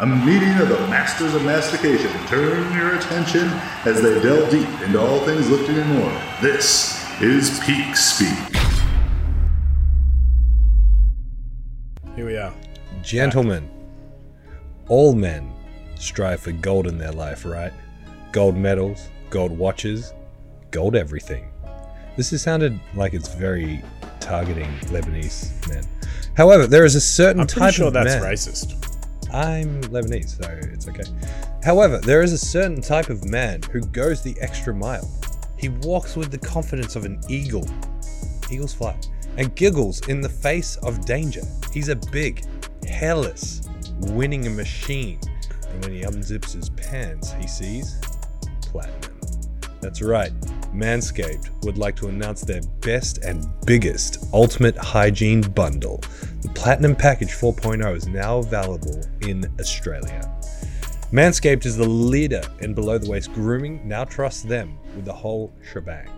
A meeting of the masters of mastication. Turn your attention as they delve deep into all things lifting and more. This is Peak Speak. Here we are. Gentlemen, all men strive for gold in their life, right? Gold medals, gold watches, gold everything. This has sounded like it's very targeting Lebanese men. However, there is a certain I'm type pretty sure of that's man. racist. I'm Lebanese, so it's okay. However, there is a certain type of man who goes the extra mile. He walks with the confidence of an eagle. Eagles fly. And giggles in the face of danger. He's a big, hairless, winning machine. And when he unzips his pants, he sees platinum. That's right. Manscaped would like to announce their best and biggest ultimate hygiene bundle. The Platinum Package 4.0 is now available in Australia. Manscaped is the leader in below the waist grooming. Now trust them with the whole shebang.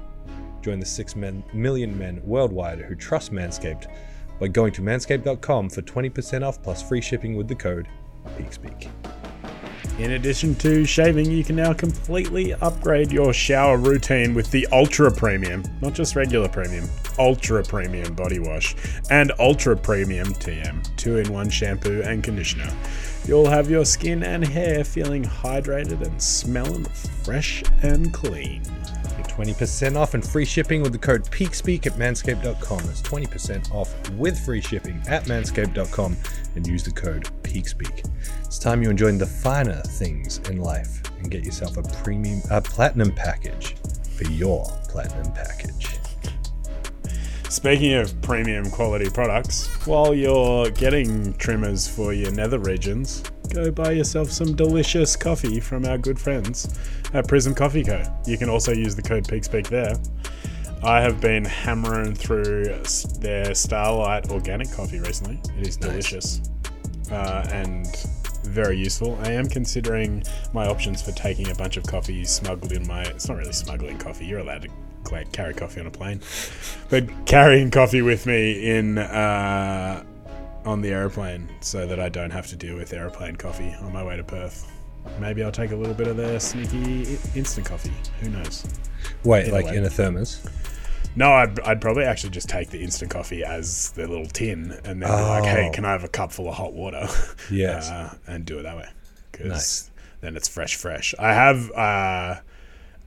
Join the 6 men, million men worldwide who trust Manscaped by going to manscaped.com for 20% off plus free shipping with the code PEAKSPEAK. In addition to shaving, you can now completely upgrade your shower routine with the Ultra Premium, not just regular premium, Ultra Premium body wash and Ultra Premium TM, two in one shampoo and conditioner. You'll have your skin and hair feeling hydrated and smelling fresh and clean. Get 20% off and free shipping with the code PEAKSPEAK at manscaped.com. That's 20% off with free shipping at manscaped.com and use the code PEAKSPEAK. It's time you enjoyed the finer things in life and get yourself a premium, a platinum package for your platinum package. Speaking of premium quality products, while you're getting trimmers for your nether regions, go buy yourself some delicious coffee from our good friends at Prism Coffee Co. You can also use the code PeakSpeak there. I have been hammering through their Starlight organic coffee recently. It is delicious uh, and very useful. I am considering my options for taking a bunch of coffee smuggled in my. It's not really smuggling coffee. You're allowed to carry coffee on a plane, but carrying coffee with me in uh, on the airplane so that I don't have to deal with airplane coffee on my way to Perth. Maybe I'll take a little bit of their sneaky instant coffee. Who knows? Wait, Either like way. in a thermos? No, I'd, I'd probably actually just take the instant coffee as the little tin and then be like, hey, Oh. can I have a cup full of hot water? Yes. Uh, and do it that way. Because Nice. then it's fresh, fresh. I have, uh,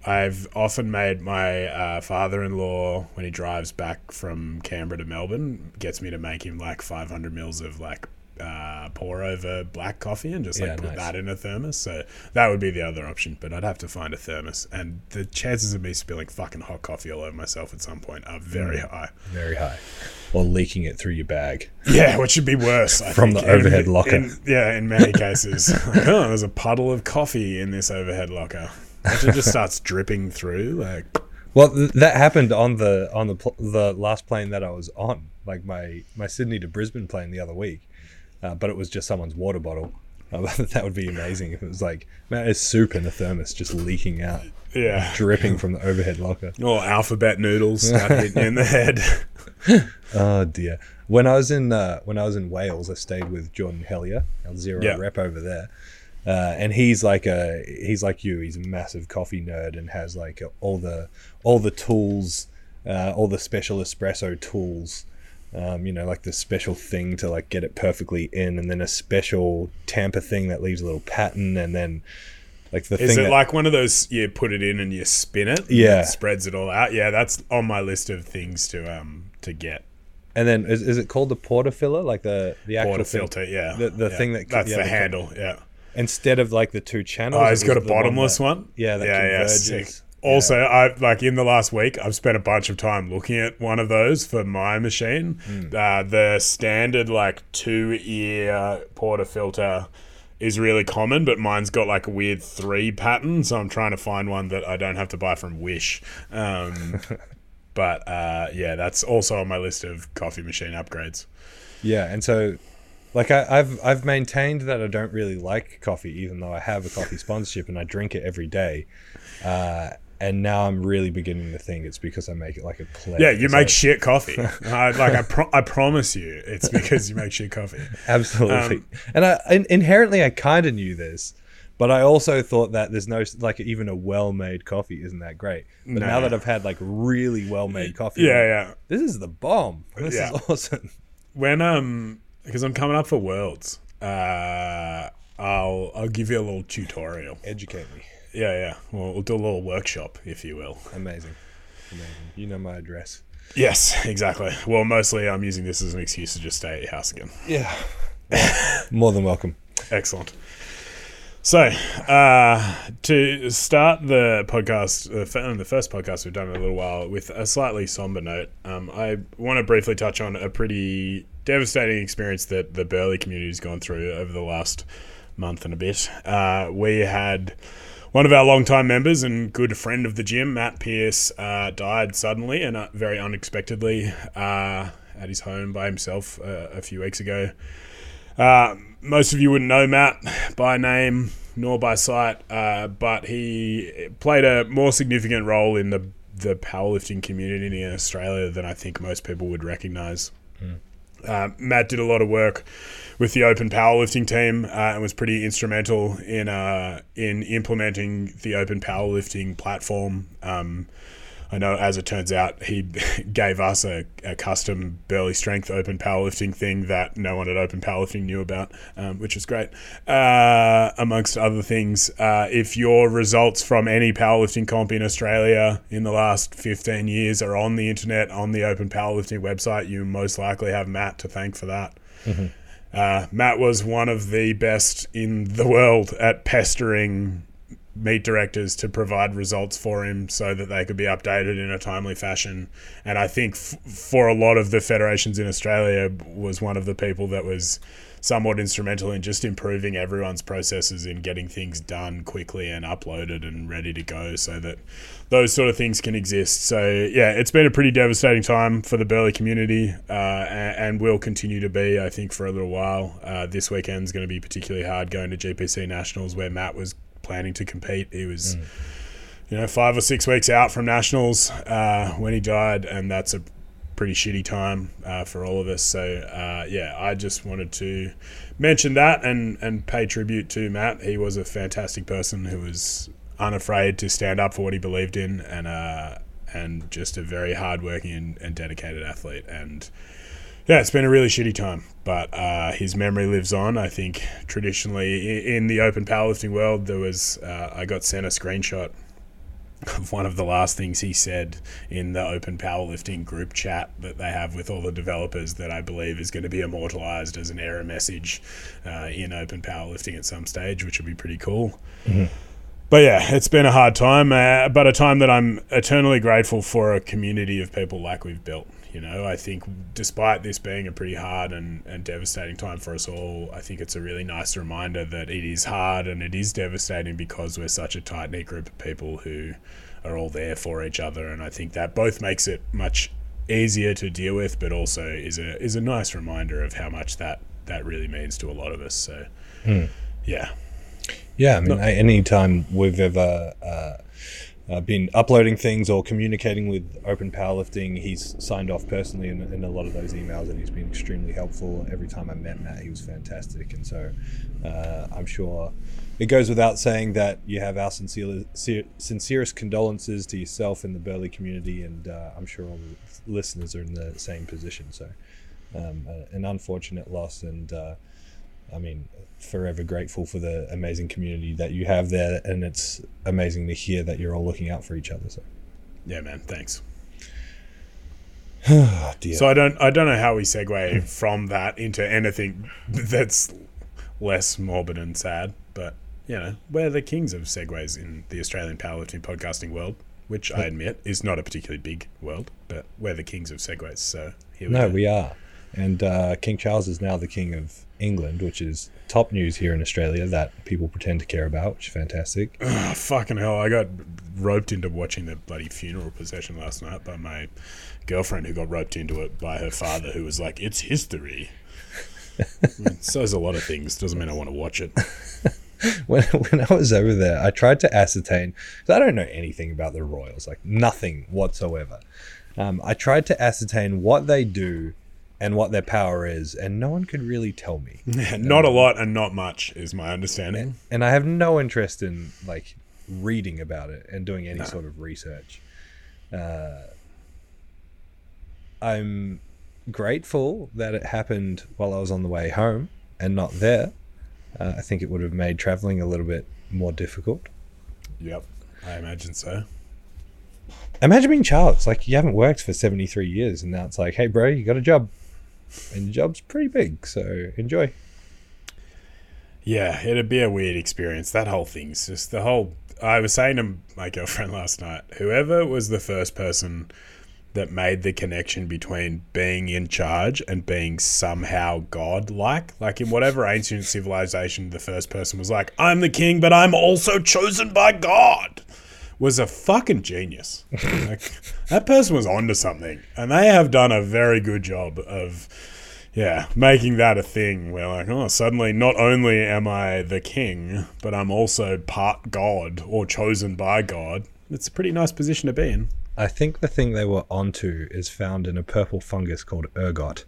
I've often made my uh, father in law, when he drives back from Canberra to Melbourne, gets me to make him like 500 mils of like uh, pour over black coffee and just like Yeah, put nice. that in a thermos. So that would be the other option, but I'd have to find a thermos. And the chances of me spilling fucking hot coffee all over myself at some point are very Mm. high. Very high. Or leaking it through your bag. Yeah, which should be worse. From think, the overhead in- locker. in- yeah, in many cases. Like, oh, there's a puddle of coffee in this overhead locker. It just starts dripping through. Like, Well, th- that happened on the on the pl- the last plane that I was on, like my my Sydney to Brisbane plane the other week, uh, but it was just someone's water bottle. Uh, that would be amazing if it was like man, it's soup in a thermos just leaking out, yeah. dripping from the overhead locker. Or alphabet noodles hitting in the head. Oh dear. When I was in uh, when I was in Wales, I stayed with Jordan Hellier, our zero Yeah. rep over there, uh, and he's like a he's like you. He's a massive coffee nerd and has like all the all the tools, uh, all the special espresso tools. Um, you know, like the special thing to like get it perfectly in, and then a special tamper thing that leaves a little pattern, and then like the Is it that, like one of those you put it in and you spin it? Yeah. it spreads it all out. Yeah, that's on my list of things to um to get. and then is, is it called the porta filler, like the the actual Water thing- filter, yeah. the- the Yeah. thing that- that's yeah, the the- handle, yeah. Instead of like the two channels. Oh, he's got a the one bottomless that- one. Yeah, that yeah, yeah, sick. Also, I like in the last week, I've spent a bunch of time looking at one of those for my machine. Hmm. Uh, the standard like two ear portafilter is really common, but mine's got like a weird three pattern, so I'm trying to find one that I don't have to buy from Wish. Um, but uh, yeah, that's also on my list of coffee machine upgrades. Yeah, and so like I, I've I've maintained that I don't really like coffee, even though I have a coffee sponsorship and I drink it every day. Uh, and now I'm really beginning to think it's because I make it like a pledge. Yeah, you So- make shit coffee. I, like I, pro- I promise you, it's because you make shit coffee. absolutely. Um, and I in, inherently I kind of knew this, but I also thought that there's no like even a well-made coffee isn't that great. But No. now that I've had like really well-made coffee, Yeah, I'm yeah. this is the bomb. This Yeah. is awesome. When um, because I'm coming up for Worlds, uh, I'll I'll give you a little tutorial. Educate me. Yeah, yeah. Well, we'll do a little workshop, if you will. Amazing. Amazing. You know my address. Yes, exactly. Well, mostly I'm using this as an excuse to just stay at your house again. Yeah. More than welcome. Excellent. So, uh, to start the podcast, uh, the first podcast we've done in a little while, with a slightly somber note, um, I want to briefly touch on a pretty devastating experience that the Burley community has gone through over the last month and a bit. Uh, we had one of our longtime members and good friend of the gym, Matt Pierce, uh, died suddenly and uh, very unexpectedly uh, at his home by himself a few weeks ago. Most of you wouldn't know Matt by name nor by sight, uh, but he played a more significant role in the the powerlifting community in Australia than I think most people would recognise. Uh, Matt did a lot of work with the Open Powerlifting team uh, and was pretty instrumental in uh, in implementing the Open Powerlifting platform. Um, I know, as it turns out, he gave us a, a custom Burley Strength Open Powerlifting thing that no one at Open Powerlifting knew about, um, which is great. Uh, amongst other things, uh, if your results from any powerlifting comp in Australia in the last 15 years are on the internet, on the Open Powerlifting website, you most likely have Matt to thank for that. Uh, Matt was one of the best in the world at pestering meet directors to provide results for him so that they could be updated in a timely fashion. And I think f- for a lot of the federations in Australia was one of the people that was somewhat instrumental in just improving everyone's processes in getting things done quickly and uploaded and ready to go so that those sort of things can exist. So yeah, it's been a pretty devastating time for the Burley community, uh, and, and will continue to be, I think, for a little while. Uh, this weekend's going to be particularly hard going to GPC Nationals, where Matt was planning to compete. He was, you know, five or six weeks out from Nationals uh, when he died, and that's a pretty shitty time uh, for all of us. So uh, yeah, I just wanted to mention that and and pay tribute to Matt. He was a fantastic person who was unafraid to stand up for what he believed in, and uh, and just a very hardworking and, and dedicated athlete. And yeah, it's been a really shitty time, but uh, his memory lives on. I think traditionally in the open powerlifting world, there was uh, I got sent a screenshot of one of the last things he said in the open powerlifting group chat that they have with all the developers that I believe is going to be immortalized as an error message uh, in open powerlifting at some stage, which would be pretty cool. But yeah, it's been a hard time, uh, but a time that I'm eternally grateful for a community of people like we've built. You know, I think despite this being a pretty hard and, and devastating time for us all, I think it's a really nice reminder that it is hard and it is devastating because we're such a tight knit group of people who are all there for each other. And I think that both makes it much easier to deal with, but also is a is a nice reminder of how much that that really means to a lot of us. So, yeah, Yeah, I mean, a- anytime we've ever uh, uh, been uploading things or communicating with Open Powerlifting, he's signed off personally in, in a lot of those emails, and he's been extremely helpful. Every time I met Matt, he was fantastic, and so uh, I'm sure it goes without saying that you have our sincere, sincere- sincerest condolences to yourself and the Burley community, and uh, I'm sure all the listeners are in the same position. So, um, an unfortunate loss, and uh, I mean, forever grateful for the amazing community that you have there, and it's amazing to hear that you're all looking out for each other. So, yeah, man, thanks. oh. So I don't I don't know how we segue from that into anything that's less morbid and sad, but you know, we're the kings of segues in the Australian powerlifting podcasting world, which I admit is not a particularly big world, but we're the kings of segues. So here we no, go. we are, and uh, King Charles is now the king of England, which is top news here in Australia that people pretend to care about, which is fantastic. Oh, fucking hell. I got roped into watching the bloody funeral procession last night by my girlfriend who got roped into it by her father who was like, it's history. says a lot of things. Doesn't mean I want to watch it. when, when I was over there, I tried to ascertain because I don't know anything about the Royals, like nothing whatsoever. Um, I tried to ascertain what they do and what their power is, and no one could really tell me. not a lot and not much is my understanding. And I have no interest in like reading about it and doing any sort of research. Uh, I'm grateful that it happened while I was on the way home and not there. Uh, I think it would have made traveling a little bit more difficult. Yep, I imagine so. Imagine being Charles. Like you haven't worked for 73 years, and now it's like, hey, bro, you got a job, and your job's pretty big, so enjoy. Yeah, it'd be a weird experience. That whole thing's just the whole. I was saying to my girlfriend last night, whoever was the first person that made the connection between being in charge and being somehow god-like, like in whatever ancient civilization, the first person was like, "I'm the king, but I'm also chosen by God." Was a fucking genius. like, that person was onto something, and they have done a very good job of yeah, making that a thing where like, oh, suddenly not only am I the king, but I'm also part God or chosen by God. It's a pretty nice position to be in. I think the thing they were onto is found in a purple fungus called ergot.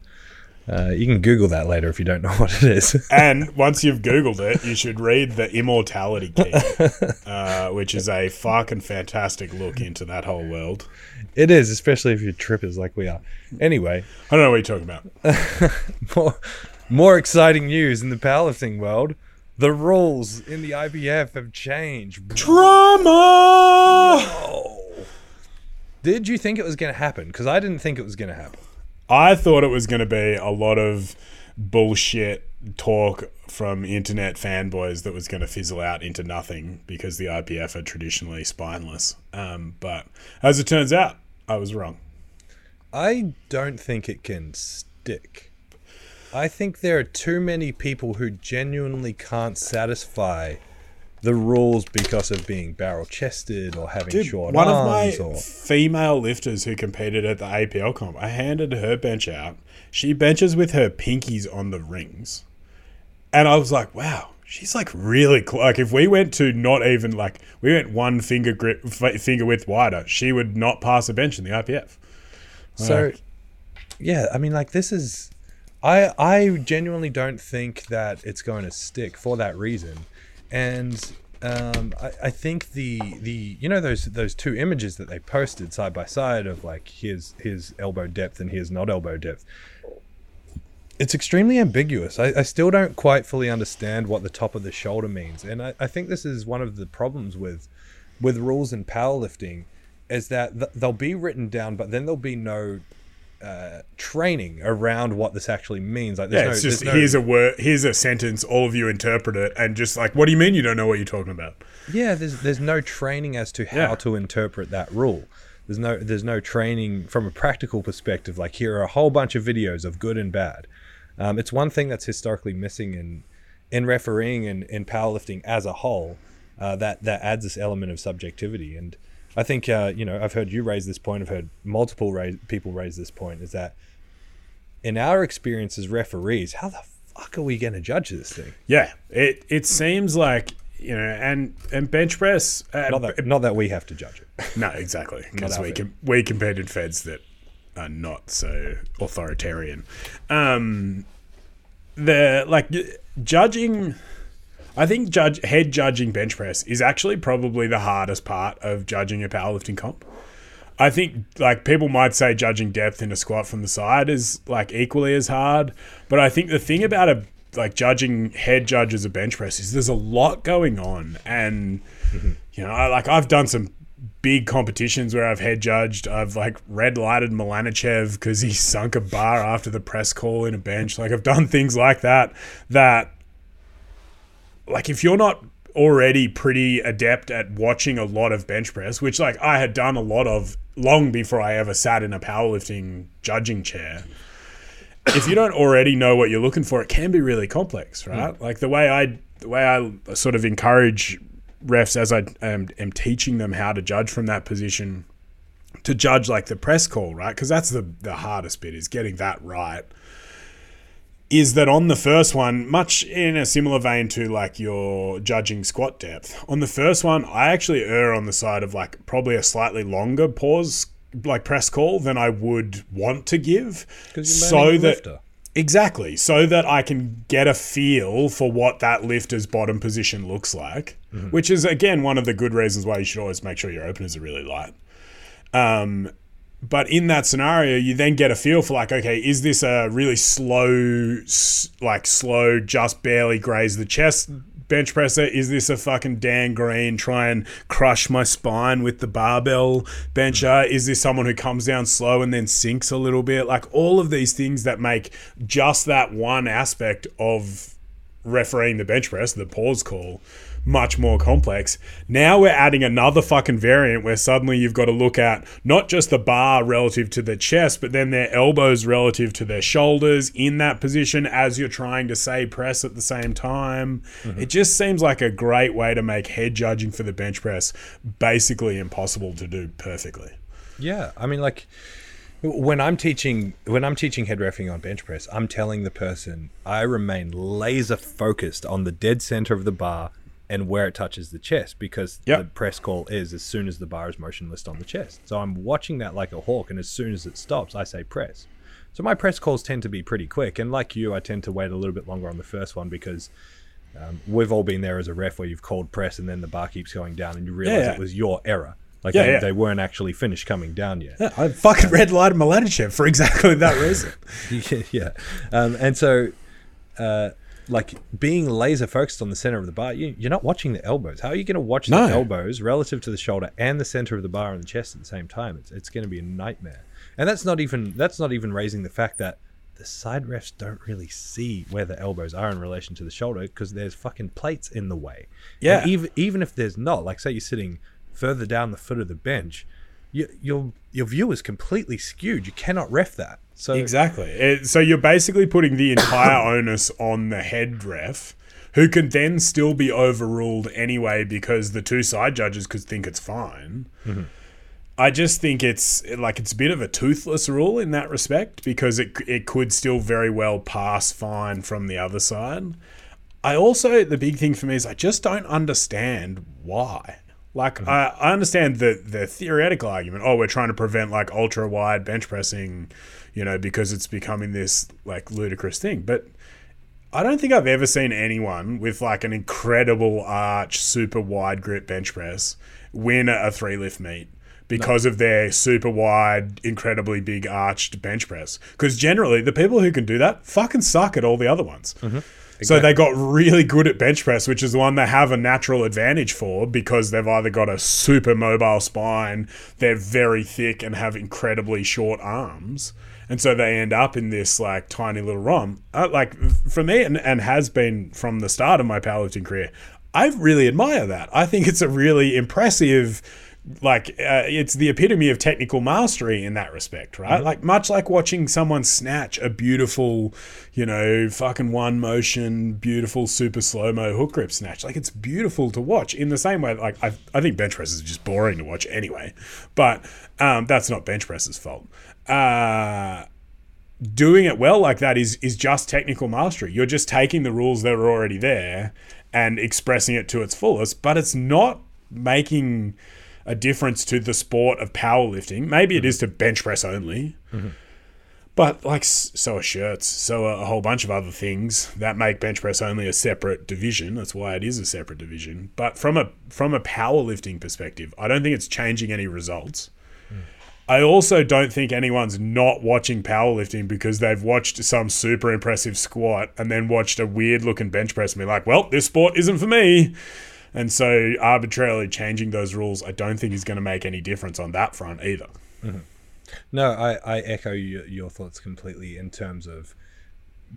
Uh, you can Google that later if you don't know what it is. And once you've Googled it, you should read The Immortality Key, uh, which is a fucking fantastic look into that whole world. it is, especially if you're trippers like we are. Anyway, I don't know what you're talking about. more, more exciting news in the powerlifting world. The rules in the IPF have changed. Drama! Did you think it was going to happen? Because I didn't think it was going to happen. I thought it was going to be a lot of bullshit talk from internet fanboys that was going to fizzle out into nothing because the IPF are traditionally spineless. Um, but as it turns out, I was wrong. I don't think it can stick. I think there are too many people who genuinely can't satisfy the rules because of being barrel chested or having Dude, short one of my or female lifters who competed at the APL comp, I handed her bench out. She benches with her pinkies on the rings. And I was like, wow, she's like really cl- like if we went to not even like we went one finger grip f- finger width wider, she would not pass a bench in the IPF. So, Like- yeah, I mean, like this is, I I genuinely don't think that it's going to stick for that reason, and um, I, I think the the you know those those two images that they posted side by side of like here's here's elbow depth and here's not elbow depth. It's extremely ambiguous. I, I still don't quite fully understand what the top of the shoulder means, and I, I think this is one of the problems with with rules in powerlifting is that th- they'll be written down, but then there'll be no uh, training around what this actually means. Like, there's Yeah, no, it's just no- here's a word, here's a sentence. All of you interpret it, and just like, what do you mean you don't know what you're talking about? yeah, there's there's no training as to how Yeah. to interpret that rule. There's no there's no training from a practical perspective. Like here are a whole bunch of videos of good and bad. Um, it's one thing that's historically missing in in refereeing and in powerlifting as a whole. Uh, that that adds this element of subjectivity, and I think uh, you know I've heard you raise this point. I've heard multiple raise, people raise this point. Is that in our experience as referees, how the fuck are we going to judge this thing? Yeah, it it seems like you know, and and bench press. Uh, Not that not that we have to judge it. No, exactly. Because we com- we compete in feds that are not so authoritarian. Um, the like judging. I think judge head judging bench press is actually probably the hardest part of judging a powerlifting comp. I think like people might say judging depth in a squat from the side is like equally as hard, but I think the thing about a like judging head judges a bench press is there's a lot going on, and mm-hmm. you know, I, like I've done some big competitions where I've head judged. I've like red lighted Milanichev because he sunk a bar after the press call in a bench. Like I've done things like that. That like if you're not already pretty adept at watching a lot of bench press, which like I had done a lot of long before I ever sat in a powerlifting judging chair. if you don't already know what you're looking for, it can be really complex, right? Mm. Like the way I the way I sort of encourage refs as I am, am teaching them how to judge from that position to judge like the press call, right? Because that's the the hardest bit is getting that right. Is that on the first one, much in a similar vein to like your judging squat depth? On the first one, I actually err on the side of like probably a slightly longer pause, like press call, than I would want to give. Because you're So that lifter. Exactly. So that I can get a feel for what that lifter's bottom position looks like, which is, again, one of the good reasons why you should always make sure your openers are really light. Um, but in that scenario, you then get a feel for like, okay, is this a really slow, like slow, just barely graze the chest bench presser? Is this a fucking Dan Green try and crush my spine with the barbell bencher? Mm. Is this someone who comes down slow and then sinks a little bit? Like all of these things that make just that one aspect of refereeing the bench press, the pause call, much more complex. Now we're adding another fucking variant where suddenly you've got to look at not just the bar relative to the chest, but then their elbows relative to their shoulders in that position as you're trying to say press at the same time. Mm-hmm. It just seems like a great way to make head judging for the bench press basically impossible to do perfectly. Yeah, I mean, like when I'm teaching when I'm teaching head refing on bench press, I'm telling the person I remain laser focused on the dead center of the bar and where it touches the chest because Yep. the press call is as soon as the bar is motionless on the chest. So I'm watching that like a hawk, and as soon as it stops, I say press. So my press calls tend to be pretty quick, and like you, I tend to wait a little bit longer on the first one because um, we've all been there as a ref where you've called press and then the bar keeps going down, and you realize Yeah. it was your error. Like Yeah, they, yeah. they weren't actually finished coming down yet. Yeah, I fucking red lighted my Mladenovic for exactly that reason. yeah, yeah. Um, and so, uh, like being laser focused on the center of the bar, you, you're not watching the elbows. How are you going to watch No. the elbows relative to the shoulder and the center of the bar and the chest at the same time? It's, it's going to be a nightmare. And that's not even that's not even raising the fact that the side refs don't really see where the elbows are in relation to the shoulder because there's fucking plates in the way. Yeah. And even even if there's not, like say you're sitting further down the foot of the bench, you, your your view is completely skewed. You cannot ref that. So Exactly. It, so you're basically putting the entire onus on the head ref, who can then still be overruled anyway because the two side judges could think it's fine. Mm-hmm. I just think it's like it's a bit of a toothless rule in that respect because it it could still very well pass fine from the other side. I also the big thing for me is I just don't understand why. Like mm-hmm. I, I understand the the theoretical argument. Oh, we're trying to prevent like ultra wide bench pressing, you know, because it's becoming this like ludicrous thing. But I don't think I've ever seen anyone with like an incredible arch, super wide grip bench press win a three lift meet because of their super wide, incredibly big arched bench press. Because generally, the people who can do that fucking suck at all the other ones. Mm-hmm. So they got really good at bench press, which is the one they have a natural advantage for because they've either got a super mobile spine, they're very thick, and have incredibly short arms. And so they end up in this like tiny little ROM. Uh, like for me, and, and has been from the start of my powerlifting career, I really admire that. I think it's a really impressive like uh, it's the epitome of technical mastery in that respect right? Like much like watching someone snatch a beautiful you know fucking one motion beautiful super slow mo hook grip snatch. Like it's beautiful to watch in the same way like i, I think bench press is just boring to watch anyway but um, that's not bench press's fault. Uh, doing it well like that is is just technical mastery. You're just taking the rules that are already there and expressing it to its fullest, but it's not making a difference to the sport of powerlifting. Maybe it hmm. is to bench press only. Mm-hmm. But like so are shirts, so are a whole bunch of other things that make bench press only a separate division. That's why it is a separate division. But from a from a powerlifting perspective, I don't think it's changing any results. Hmm. I also don't think anyone's not watching powerlifting because they've watched some super impressive squat and then watched a weird looking bench press and be like, well, this sport isn't for me. And so arbitrarily changing those rules, I don't think is going to make any difference on that front either. No, I, I echo your, your thoughts completely in terms of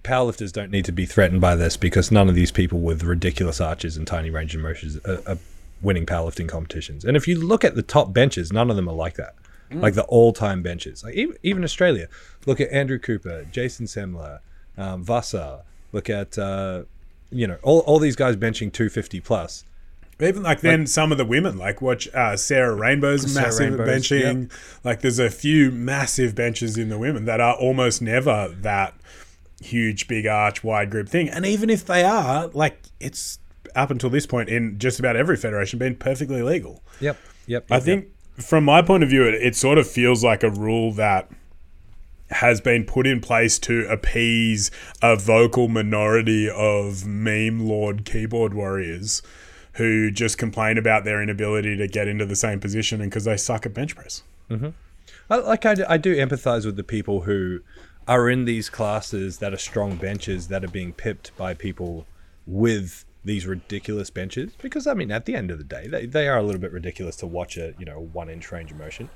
powerlifters don't need to be threatened by this because none of these people with ridiculous arches and tiny range of motions are, are winning powerlifting competitions. And if you look at the top benches, none of them are like that. like the all-time benches. Like even, even Australia, look at Andrew Cooper, Jason Semler, um, Vassar. Look at uh, you know all, all these guys benching 250 plus. Even like then some of the women, like watch uh, Sarah Rainbow's Sarah massive Rainbow's, benching. Like there's a few massive benches in the women that are almost never that huge, big arch, wide group thing. And even if they are, like it's up until this point in just about every federation been perfectly legal. Yep, yep. I think from my point of view, it, it sort of feels like a rule that has been put in place to appease a vocal minority of meme lord keyboard warriors who just complain about their inability to get into the same position and because they suck at bench press. I, like I, do- I do empathize with the people who are in these classes that are strong benches that are being pipped by people with these ridiculous benches because I mean at the end of the day they, they are a little bit ridiculous to watch a you know one inch range of motion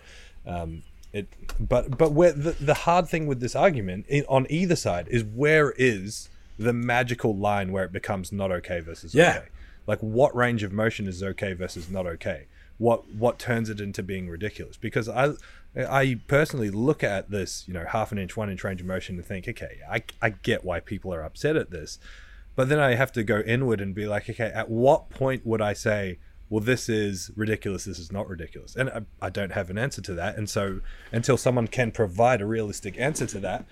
um, it but but where the, the hard thing with this argument on either side is where is the magical line where it becomes not okay versus Yeah. okay like what range of motion is okay versus not okay? What what turns it into being ridiculous? Because i i personally look at this you know half an inch one inch range of motion and think okay i, I get why people are upset at this. But then i have to go inward and be like okay at what point would i say well this is ridiculous this is not ridiculous? And i, I don't have an answer to that. And so until someone can provide a realistic answer to that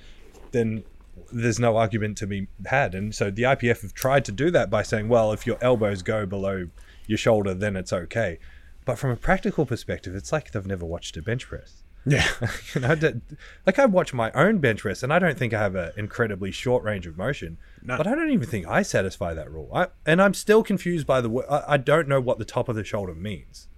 then there's no argument to be had. And so the IPF have tried to do that by saying, well, if your elbows go below your shoulder, then it's okay. But from a practical perspective, it's like they've never watched a bench press. Yeah. you know, like I watch my own bench press, and I don't think I have an incredibly short range of motion. No. But I don't even think I satisfy that rule. I, and I'm still confused by the. I, I don't know what the top of the shoulder means.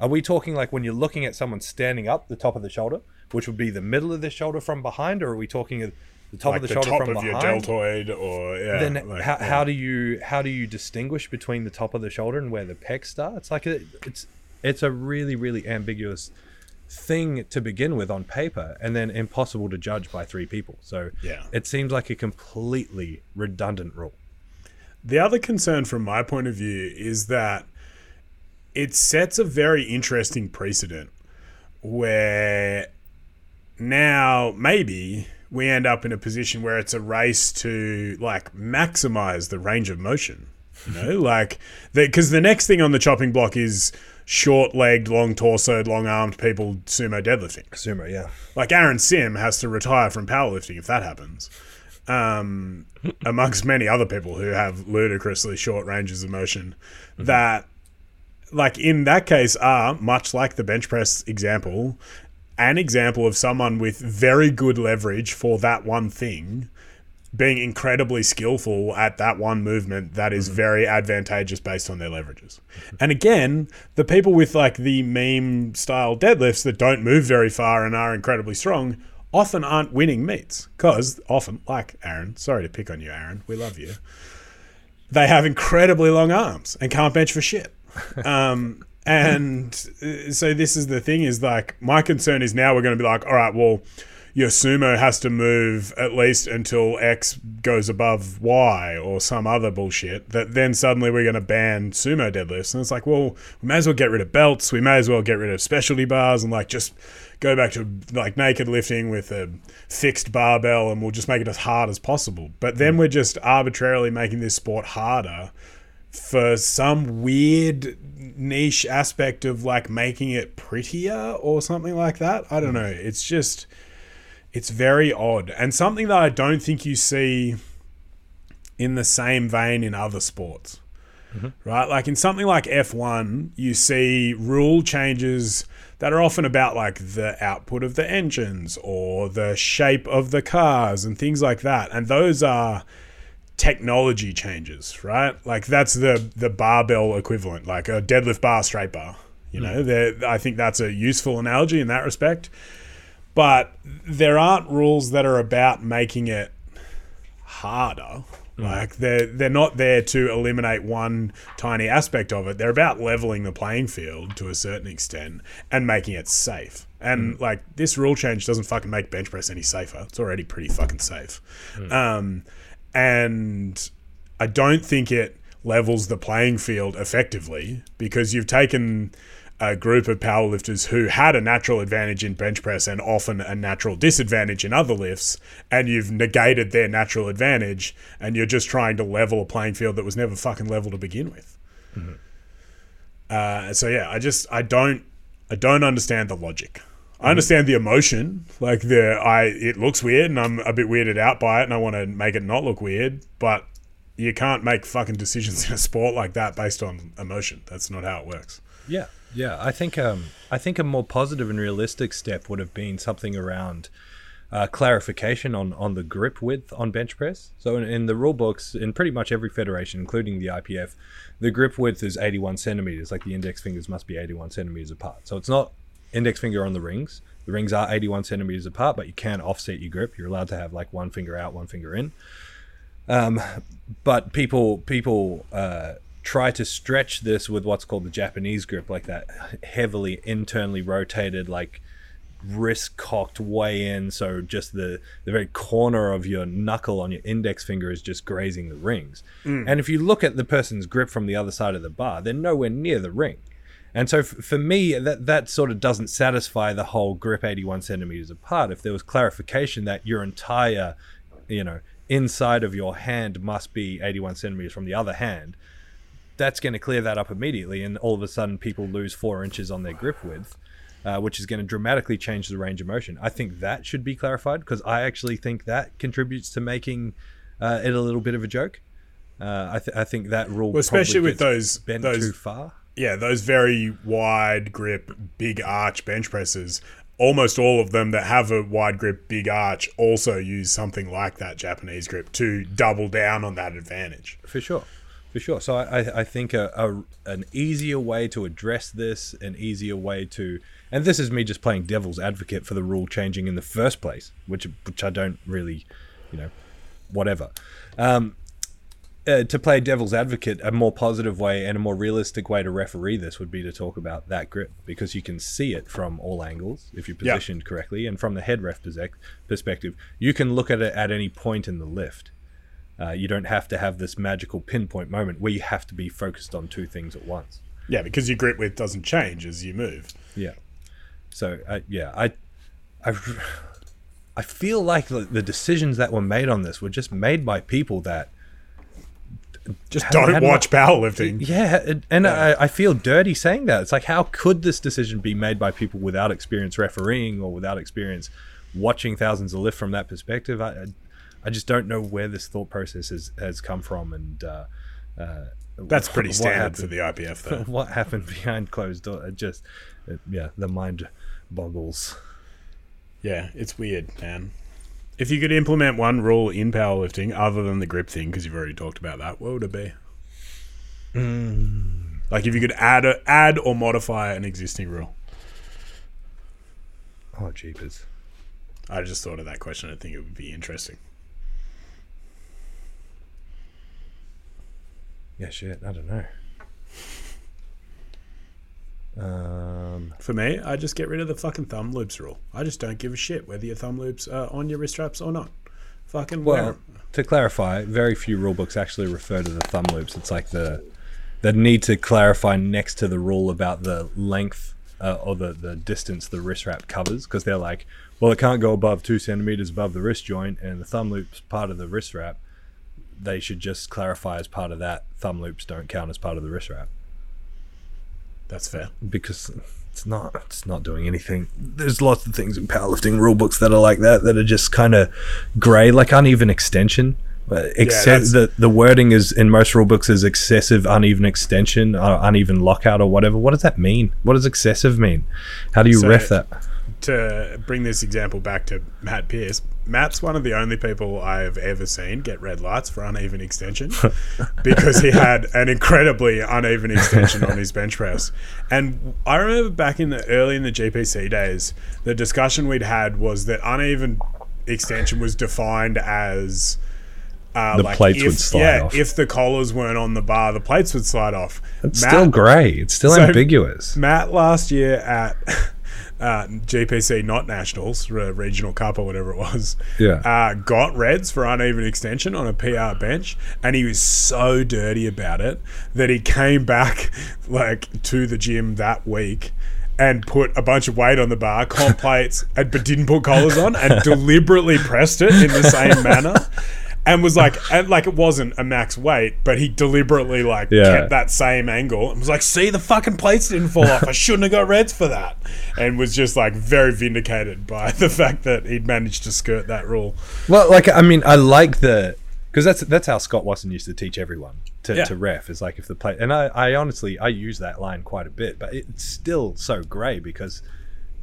Are we talking like when you're looking at someone standing up, the top of the shoulder, which would be the middle of the shoulder from behind, or are we talking of the top like of the, the, shoulder top from of your behind? deltoid or yeah. then like, how, yeah. how do you how do you distinguish between the top of the shoulder and where the pec starts? Like it, it's it's a really really ambiguous thing to begin with on paper, and then impossible to judge by three people. So Yeah. it seems like a completely redundant rule. The other concern from my point of view is that it sets a very interesting precedent where now maybe we end up in a position where it's a race to like maximize the range of motion. You know, like because the, next thing on the chopping block is short-legged, long-torsoed, long-armed people sumo deadlifting. Sumo, yeah. Like Aaron Sim has to retire from powerlifting if that happens. Um, amongst many other people who have ludicrously short ranges of motion, that, like in that case, are much like the bench press example, an example of someone with very good leverage for that one thing being incredibly skillful at that one movement that is very advantageous based on their leverages. And again, the people with like the meme style deadlifts that don't move very far and are incredibly strong often aren't winning meets because often, like Aaron, sorry to pick on you, Aaron, we love you. They have incredibly long arms and can't bench for shit. Um, and uh, so this is the thing is like my concern is now we're going to be like, all right, well, your sumo has to move at least until X goes above Y or some other bullshit. That then suddenly we're going to ban sumo deadlifts, and it's like, well, we may as well get rid of belts. We may as well get rid of specialty bars and like just go back to like naked lifting with a fixed barbell, and we'll just make it as hard as possible. But then we're just arbitrarily making this sport harder for some weird niche aspect of like making it prettier or something like that. I don't know. It's just it's very odd and something that I don't think you see in the same vein in other sports. Mm-hmm. Right? Like in something like F1, you see rule changes that are often about like the output of the engines or the shape of the cars and things like that. And those are technology changes, right? Like that's the the barbell equivalent, like a deadlift bar, straight bar. You hmm. know, They're- I think that's a useful analogy in that respect. But there aren't rules that are about making it harder. Hmm. Like they're they're not there to eliminate one tiny aspect of it. They're about leveling the playing field to a certain extent and making it safe. And hmm. like this rule change doesn't fucking make bench press any safer. It's already pretty fucking safe. Um, and I don't think it levels the playing field effectively because you've taken a group of powerlifters who had a natural advantage in bench press and often a natural disadvantage in other lifts, and you've negated their natural advantage, and you're just trying to level a playing field that was never fucking level to begin with. Uh, so yeah, I just I don't I don't understand the logic. I understand the emotion, like the I it looks weird and I'm a bit weirded out by it, and I want to make it not look weird, but you can't make fucking decisions in a sport like that based on emotion. That's not how it works. Yeah, yeah. I think um, I think a more positive and realistic step would have been something around uh, clarification on on the grip width on bench press. So in, in the rule books, in pretty much every federation, including the IPF, the grip width is 81 centimeters. Like the index fingers must be 81 centimeters apart. So it's not index finger on the rings. The rings are 81 centimeters apart, but you can offset your grip. You're allowed to have like one finger out, one finger in. Um, but people people uh, try to stretch this with what's called the Japanese grip, like that heavily internally rotated, like wrist cocked way in, so just the the very corner of your knuckle on your index finger is just grazing the rings. And if you look at the person's grip from the other side of the bar, they're nowhere near the ring. And so f- for me, that that sort of doesn't satisfy the whole grip 81 centimeters apart. If there was clarification that your entire, you know, inside of your hand must be 81 centimeters from the other hand, that's going to clear that up immediately. And all of a sudden, people lose four inches on their grip width, uh, which is going to dramatically change the range of motion. I think that should be clarified because I actually think that contributes to making uh, it a little bit of a joke. Uh, I, th- I think that rule, Well, especially with those- bent those- too far. Yeah, those very wide grip, big arch bench presses. Almost all of them that have a wide grip, big arch also use something like that Japanese grip to double down on that advantage. for sure for sure so i i, think a, a an easier way to address this an easier way to and this is me just playing devil's advocate for the rule changing in the first place which which i don't really you know whatever um uh, to play devil's advocate, a more positive way and a more realistic way to referee this would be to talk about that grip because you can see it from all angles if you're Yeah. positioned correctly, and from the head ref perspective, you can look at it at any point in the lift. Uh, you don't have to have this magical pinpoint moment where you have to be focused on two things at once. Yeah, because your grip width doesn't change as you move. Yeah. So uh, yeah, I, I, I feel like the decisions that were made on this were just made by people that Just don't had watch powerlifting. Yeah, and, and I, I feel dirty saying that. It's like, how could this decision be made by people without experience refereeing or without experience watching thousands of lift from that perspective? I, I, just don't know where this thought process has, has come from, and uh, uh, That's pretty standard for the IPF, though. what happened behind closed doors. It just, it, yeah, the mind boggles. Yeah, it's weird, man. If you could implement one rule in powerlifting other than the grip thing, because you've already talked about that, what would it be? Mm. Like if you could add a, add or modify an existing rule. Oh, jeepers. I just thought of that question. I think it would be interesting. Yeah, shit. I don't know. Uh, For me, I just get rid of the fucking thumb loops rule. I just don't give a shit whether your thumb loops are on your wrist straps or not. Fucking wear Well, 'em. to clarify, very few rule books actually refer to the thumb loops. It's like the the need to clarify next to the rule about the length uh, or the, the distance the wrist wrap covers because they're like, well, it can't go above two centimeters above the wrist joint, and the thumb loop's part of the wrist wrap. They should just clarify as part of that. Thumb loops don't count as part of the wrist wrap That's fair. because it's not it's not doing anything. There's lots of things in powerlifting rule books that are like that that are just kind of grey, like uneven extension. Uh, Except that's- the the wording is in most rule books is excessive uneven extension, uh, uneven lockout, or whatever. What does that mean? What does excessive mean? How do you So- ref that? To bring this example back to Matt Pierce, Matt's one of the only people I've ever seen get red lights for uneven extension because he had an incredibly uneven extension on his bench press. And I remember back in the early in the GPC days, the discussion we'd had was that uneven extension was defined as uh, The like plates if, would slide off. yeah, off. if the collars weren't on the bar, the plates would slide off. It's Matt- still grey. It's still So- ambiguous. Matt last year at uh, GPC, not nationals, re- regional cup or whatever it was. Yeah. Uh, got reds for uneven extension on a PR bench, and he was so dirty about it that he came back like to the gym that week. And put a bunch of weight on the bar, comp plates, and, but didn't put collars on, and deliberately pressed it in the same manner and was like, and like it wasn't a max weight, but he deliberately like Yeah. kept that same angle and was like, "See, the fucking plates didn't fall off. I shouldn't have got reds for that," and was just like very vindicated by the fact that he'd managed to skirt that rule. Well, like I mean, I like the because that's that's how Scott Watson used to teach everyone to, Yeah. to ref. Is like if the plate, and I, I honestly I use that line quite a bit, but it's still so grey because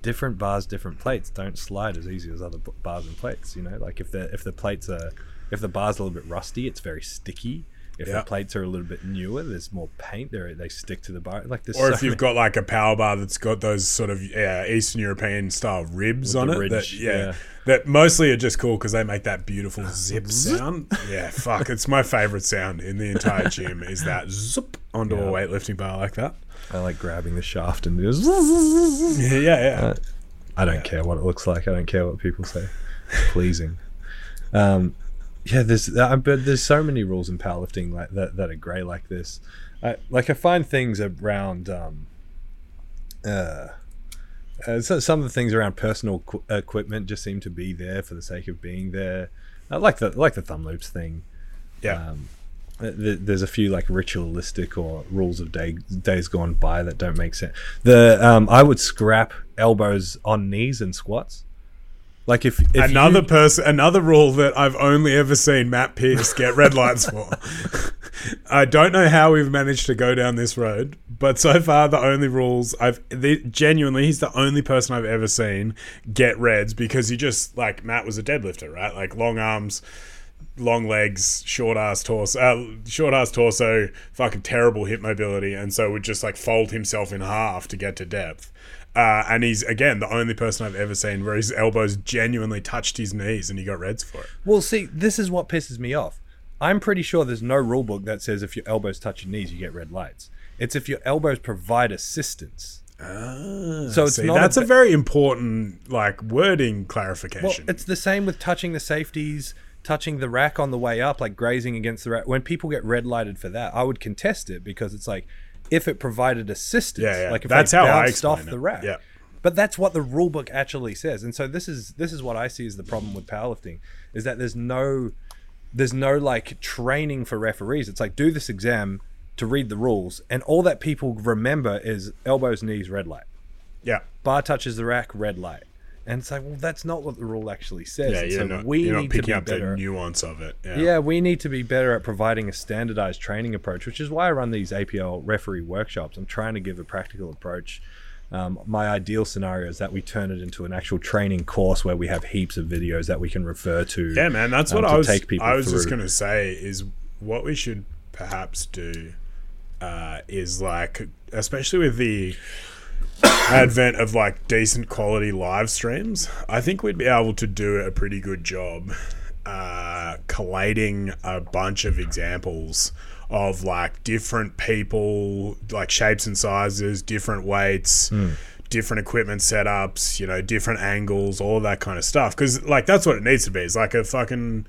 different bars, different plates don't slide as easy as other bars and plates. You know, like if the if the plates are if the bar's a little bit rusty, it's very sticky. If Yeah. the plates are a little bit newer, there's more paint. They they stick to the bar. Like this, Or if you've got like a power bar that's got those sort of yeah, Eastern European style ribs With on it, that, yeah, yeah. that mostly are just cool because they make that beautiful zip sound. Yeah, fuck, it's my favorite sound in the entire gym is that zip onto a weightlifting bar like that. I like grabbing the shaft and just. Yeah, yeah, yeah. I don't care what it looks like. I don't care what people say. Pleasing. Um, yeah, there's uh, but there's so many rules in powerlifting like that that are grey like this. I, like I find things around um, uh, uh, so some of the things around personal qu- equipment just seem to be there for the sake of being there. I like the like the thumb loops thing. yeah. Um, th- there's a few like ritualistic or rules of day days gone by that don't make sense. The um, I would scrap elbows on knees and squats. Like if, if another you- person, another rule that I've only ever seen Matt Pierce get red lights for. I don't know how we've managed to go down this road, but so far the only rules I've the, genuinely he's the only person I've ever seen get reds because he just like Matt was a deadlifter, right? Like long arms, long legs, short ass torso, uh, short ass torso, fucking terrible hip mobility, and so would just like fold himself in half to get to depth. Uh, and he's again the only person I've ever seen where his elbows genuinely touched his knees and he got reds for it. well, see, this is what pisses me off. I'm pretty sure there's no rule book that says if your elbows touch your knees, you get red lights. It's if your elbows provide assistance. Ah, so it's See, not that's a, a, very important like wording clarification. Well, clarification. it's the same with touching the safeties, touching the rack on the way up, like grazing against the rack. When people get red lighted for that, I would contest it because it's like if it provided assistance, Yeah, yeah. like if That's they how bounced off it. the rack. Yeah. But that's what the rule book actually says, and so this is this is what I see as the problem with powerlifting is that there's no there's no like training for referees. It's like do this exam to read the rules, and all that people remember is elbows, knees, red light yeah. bar touches the rack, red light. And it's like, well, that's not what the rule actually says. Yeah, you're so not, we you're not need to picking be up better. the nuance of it. Yeah. yeah, we need to be better at providing a standardized training approach, which is why I run these APL referee workshops. I'm trying to give a practical approach. Um, my ideal scenario is that we turn it into an actual training course where we have heaps of videos that we can refer to. Yeah, man, that's um, what I was. I was just gonna say is what we should perhaps do uh, is like, especially with the advent of like decent quality live streams, I think we'd be able to do a pretty good job uh, collating a bunch of examples of like different people, like shapes and sizes, different weights, different equipment setups, you know, different angles, all that kind of stuff. Because like that's what it needs to be. It's like a fucking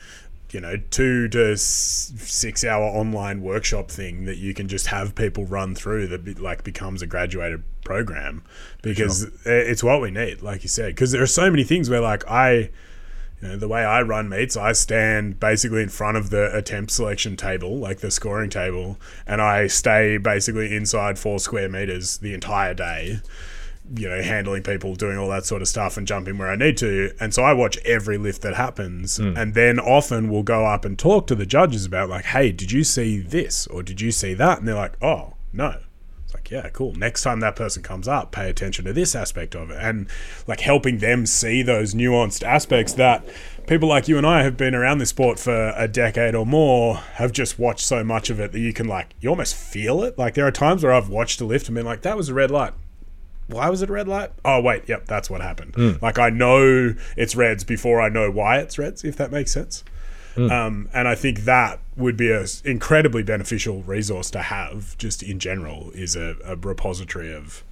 you know two to six hour online workshop thing that you can just have people run through that be, like becomes a graduated program. Because i- it's what we need like you said. Because there are so many things where like i you know the way i run meets i stand basically in front of the attempt selection table like the scoring table and i stay basically inside four square meters the entire day you know, handling people, doing all that sort of stuff, and jumping where I need to. And so I watch every lift that happens, hmm. and then often we'll go up and talk to the judges about like, hey, did you see this or did you see that? And they're like, oh no. It's like, yeah, cool. Next time that person comes up, pay attention to this aspect of it, and like helping them see those nuanced aspects that people like you and I have been around this sport for a decade or more, have just watched so much of it that you can like, you almost feel it. Like there are times where I've watched a lift and been like, that was a red light why was it a red light? Oh wait, yep, that's what happened. Like I know it's reds before I know why it's reds, if that makes sense. Um, and I think that would be an incredibly beneficial resource to have, just in general, is a, a repository of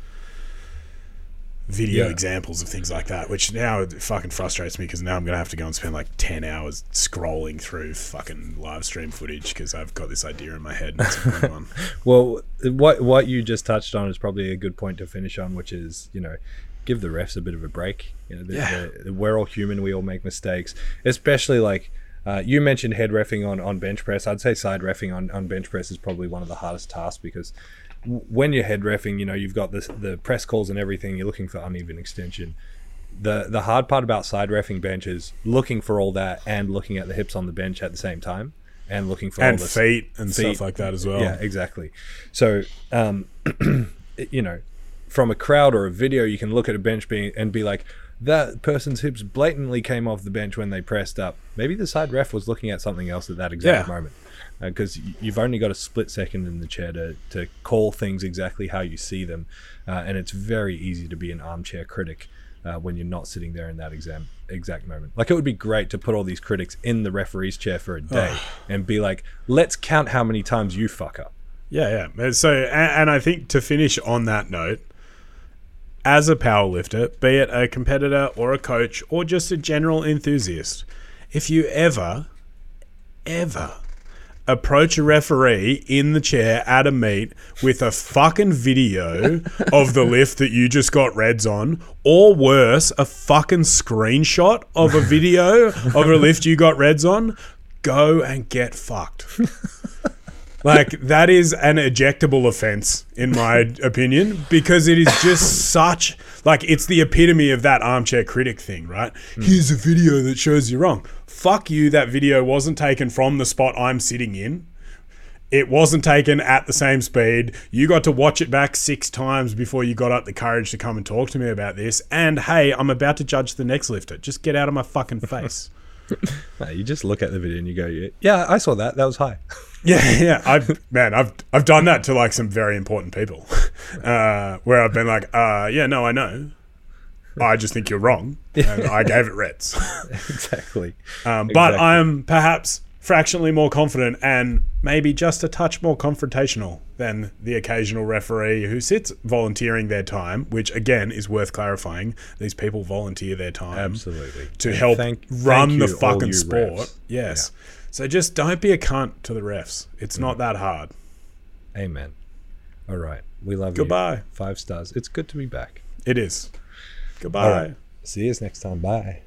video Yeah. examples of things like that, which now it fucking frustrates me because now I'm gonna have to go and spend like ten hours scrolling through fucking live stream footage because I've got this idea in my head. And it's a good one. Well, what what you just touched on is probably a good point to finish on, which is you know, give the refs a bit of a break. You know, the, Yeah. the- we're all human. We all make mistakes, especially like. Uh, you mentioned head refing on, on bench press. I'd say side refing on, on bench press is probably one of the hardest tasks because when you're head refing, you know you've got this, the press calls and everything. You're looking for uneven extension. The the hard part about side refing bench is looking for all that and looking at the hips on the bench at the same time and looking for and all feet and feet. stuff like that as well. yeah, exactly. So, um, you know, from a crowd or a video, you can look at a bench being and be like, that person's hips blatantly came off the bench when they pressed up. Maybe the side ref was looking at something else at that exact Yeah. moment. Because you've only got a split second in the chair to, to call things exactly how you see them. Uh, and it's very easy to be an armchair critic uh, when you're not sitting there in that exam, exact moment. Like, it would be great to put all these critics in the referee's chair for a day and be like, let's count how many times you fuck up. Yeah, yeah. So, and, and I think to finish on that note, as a powerlifter, be it a competitor or a coach or just a general enthusiast, if you ever, ever approach a referee in the chair at a meet with a fucking video of the lift that you just got reds on, or worse, a fucking screenshot of a video of a lift you got reds on, go and get fucked. Like that is an ejectable offense in my opinion because it is just such like it's the epitome of that armchair critic thing, right? Here's a video that shows you wrong. Fuck you that video wasn't taken from the spot I'm sitting in. It wasn't taken at the same speed. You got to watch it back 6 times before you got up the courage to come and talk to me about this. And hey, I'm about to judge the next lifter. Just get out of my fucking face. You just look at the video and you go, "Yeah, I saw that. That was high." Yeah, yeah. I've man, I've I've done that to like some very important people, uh, where I've been like, uh, yeah, no, I know. I just think you're wrong. And I gave it reds. exactly. Um, But Exactly. I'm perhaps fractionally more confident and maybe just a touch more confrontational than the occasional referee who sits volunteering their time, which again is worth clarifying. These people volunteer their time Absolutely. to And help thank- run thank the you, fucking sport. refs. Yes. So just don't be a cunt to the refs. It's not that hard. Amen. All right. We love you. Goodbye. Five stars. It's good to be back. It is. Goodbye. Right. See you next time. Bye.